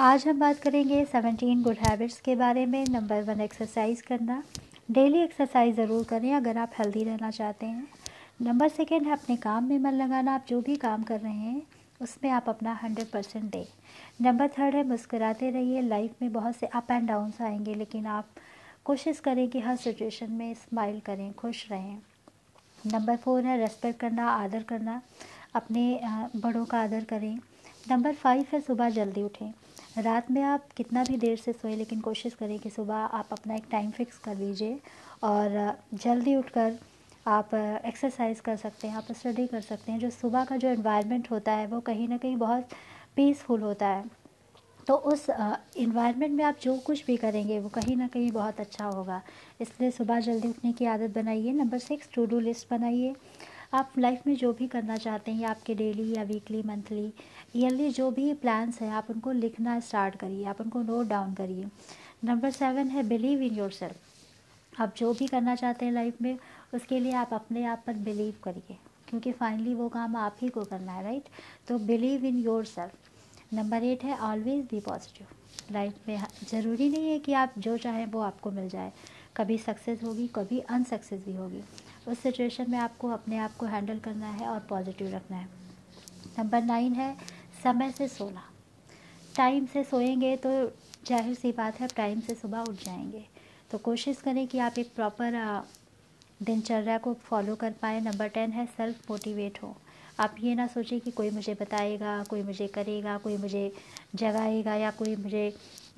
आज हम बात करेंगे सेवनटीन गुड हैबिट्स के बारे में नंबर वन एक्सरसाइज करना। डेली एक्सरसाइज ज़रूर करें अगर आप हेल्दी रहना चाहते हैं। नंबर सेकेंड है अपने काम में मन लगाना। आप जो भी काम कर रहे हैं, उसमें आप अपना हंड्रेड परसेंट दें। नंबर थर्ड है, मुस्कुराते रहिए। लाइफ में बहुत से अप एंड डाउन्स आएँगे, लेकिन आप कोशिश करें कि हर सिचुएशन में स्माइल करें, खुश रहें। नंबर फोर है रेस्पेक्ट करना, आदर करना। अपने बड़ों का आदर करें। नंबर फाइव है, सुबह जल्दी उठें। रात में आप कितना भी देर से सोए, लेकिन कोशिश करें कि सुबह आप अपना एक टाइम फिक्स कर लीजिए और जल्दी उठकर आप एक्सरसाइज कर सकते हैं, आप स्टडी कर सकते हैं। जो सुबह का जो इन्वायरमेंट होता है, वो कहीं ना कहीं बहुत पीसफुल होता है। तो उस इन्वायरमेंट में आप जो कुछ भी करेंगे, वो कहीं ना कहीं बहुत अच्छा होगा। इसलिए सुबह जल्दी उठने की आदत बनाइए। Number six to do list बनाइए। आप लाइफ में जो भी करना चाहते हैं आपके डेली या वीकली मंथली ईयरली जो भी प्लान्स हैं, आप उनको लिखना स्टार्ट करिए, आप उनको नोट डाउन करिए। नंबर सेवन है बिलीव इन योर सेल्फ आप जो भी करना चाहते हैं लाइफ में, उसके लिए आप अपने आप पर बिलीव करिए, क्योंकि फाइनली वो काम आप ही को करना है राइट तो believe in yourself number eight है ऑलवेज बी पॉजिटिव लाइफ में ज़रूरी नहीं है कि आप जो चाहें वो आपको मिल जाए। कभी सक्सेस होगी, कभी अनसक्सेस भी होगी। उस सिचुएशन में आपको अपने आप को हैंडल करना है और पॉजिटिव रखना है। नंबर नाइन है, समय से सोना। टाइम से सोएँगे तो ज़ाहिर सी बात है टाइम से सुबह उठ जाएँगे। तो कोशिश करें कि आप एक प्रॉपर दिनचर्या को फॉलो कर पाएँ। नंबर टेन है सेल्फ मोटिवेट हो। आप ये ना सोचें कि कोई मुझे बताएगा, कोई मुझे करेगा, कोई मुझे जगाएगा या कोई मुझे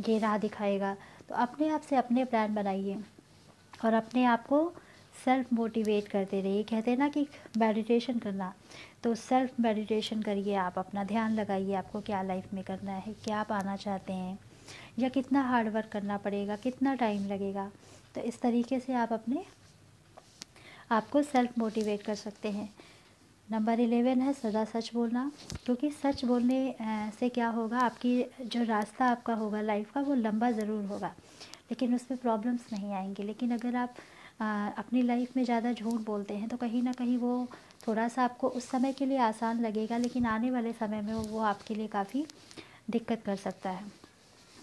ये राह दिखाएगा। तो अपने आप से अपने प्लान बनाइए और अपने आप को सेल्फ मोटिवेट करते रहिए। कहते हैं ना कि मेडिटेशन करना तो सेल्फ मेडिटेशन करिए आप, अपना ध्यान लगाइए आपको क्या लाइफ में करना है, क्या पाना चाहते हैं, या कितना हार्ड वर्क करना पड़ेगा, कितना टाइम लगेगा। तो इस तरीके से आप अपने, आपको सेल्फ मोटिवेट कर सकते हैं। नंबर इलेवन है सदा सच बोलना, क्योंकि सच बोलने से क्या होगा, आपकी जो रास्ता आपका होगा लाइफ का, वो लंबा ज़रूर होगा, लेकिन उसमें प्रॉब्लम्स नहीं आएँगे। लेकिन अगर आप अपनी लाइफ में ज़्यादा झूठ बोलते हैं तो कहीं ना कहीं वो थोड़ा सा आपको उस समय के लिए आसान लगेगा, लेकिन आने वाले समय में वो आपके लिए काफ़ी दिक्कत कर सकता है।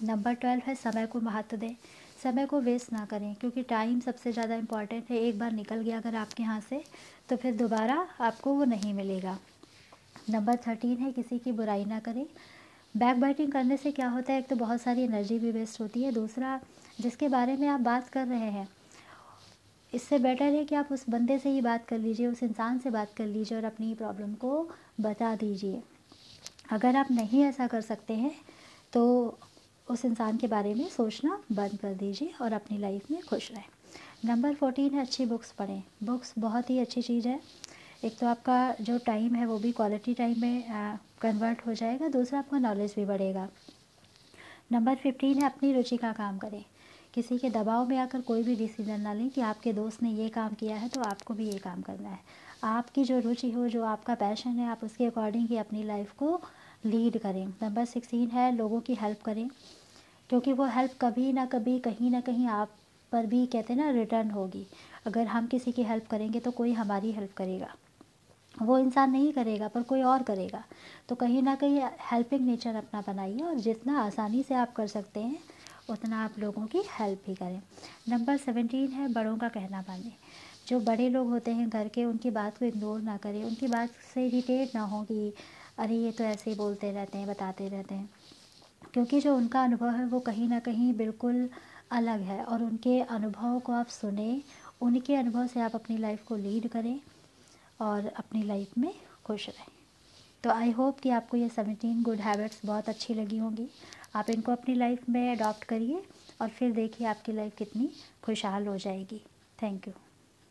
नंबर ट्वेल्व है, समय को महत्व दें। समय को वेस्ट ना करें, क्योंकि टाइम सबसे ज़्यादा इंपॉर्टेंट है। एक बार निकल गया अगर आपके यहाँ से तो फिर दोबारा आपको वो नहीं मिलेगा। नंबर थर्टीन है, किसी की बुराई ना करें। बैक बाइटिंग करने से क्या होता है? एक तो बहुत सारी एनर्जी भी वेस्ट होती है। दूसरा, जिसके बारे में आप बात कर रहे हैं इससे बेटर है कि आप उस बंदे से ही बात कर लीजिए, उस इंसान से बात कर लीजिए और अपनी प्रॉब्लम को बता दीजिए। अगर आप नहीं ऐसा कर सकते हैं तो उस इंसान के बारे में सोचना बंद कर दीजिए और अपनी लाइफ में खुश रहें। नंबर फोर्टीन है, अच्छी बुक्स पढ़ें। बुक्स बहुत ही अच्छी चीज़ है। एक तो आपका जो टाइम है वो भी क्वालिटी टाइम में कन्वर्ट हो जाएगा, दूसरा आपका नॉलेज भी बढ़ेगा। नंबर फिफ्टीन है, अपनी रुचि का काम करें। किसी के दबाव में आकर कोई भी डिसीज़न ना लें कि आपके दोस्त ने ये काम किया है तो आपको भी ये काम करना है। आपकी जो रुचि हो, जो आपका पैशन है, आप उसके अकॉर्डिंग ही अपनी लाइफ को लीड करें। नंबर सिक्सटीन है, लोगों की हेल्प करें। क्योंकि वो हेल्प कभी ना कभी, कहीं ना कहीं आप पर भी कहते हैं ना रिटर्न होगी। अगर हम किसी की हेल्प करेंगे तो कोई हमारी हेल्प करेगा। वो इंसान नहीं करेगा, पर कोई और करेगा। तो कहीं ना कहीं हेल्पिंग नेचर अपना बनाइए और जितना आसानी से आप कर सकते हैं उतना आप लोगों की हेल्प भी करें। नंबर सेवेंटीन है, बड़ों का कहना माने। जो बड़े लोग होते हैं घर के, उनकी बात को इग्नोर ना करें। उनकी बात से इरीटेट ना हो कि, अरे, ये तो ऐसे ही बोलते रहते हैं, बताते रहते हैं। क्योंकि जो उनका अनुभव है, वो कहीं ना कहीं बिल्कुल अलग है। और उनके अनुभव को आप सुने, उनके अनुभव से आप अपनी लाइफ को लीड करें और अपनी लाइफ में खुश रहें। तो आई होप कि आपको ये सेवनटीन गुड हैबिट्स बहुत अच्छी लगी होंगी। आप इनको अपनी लाइफ में अडॉप्ट करिए और फिर देखिए आपकी लाइफ कितनी खुशहाल हो जाएगी। Thank you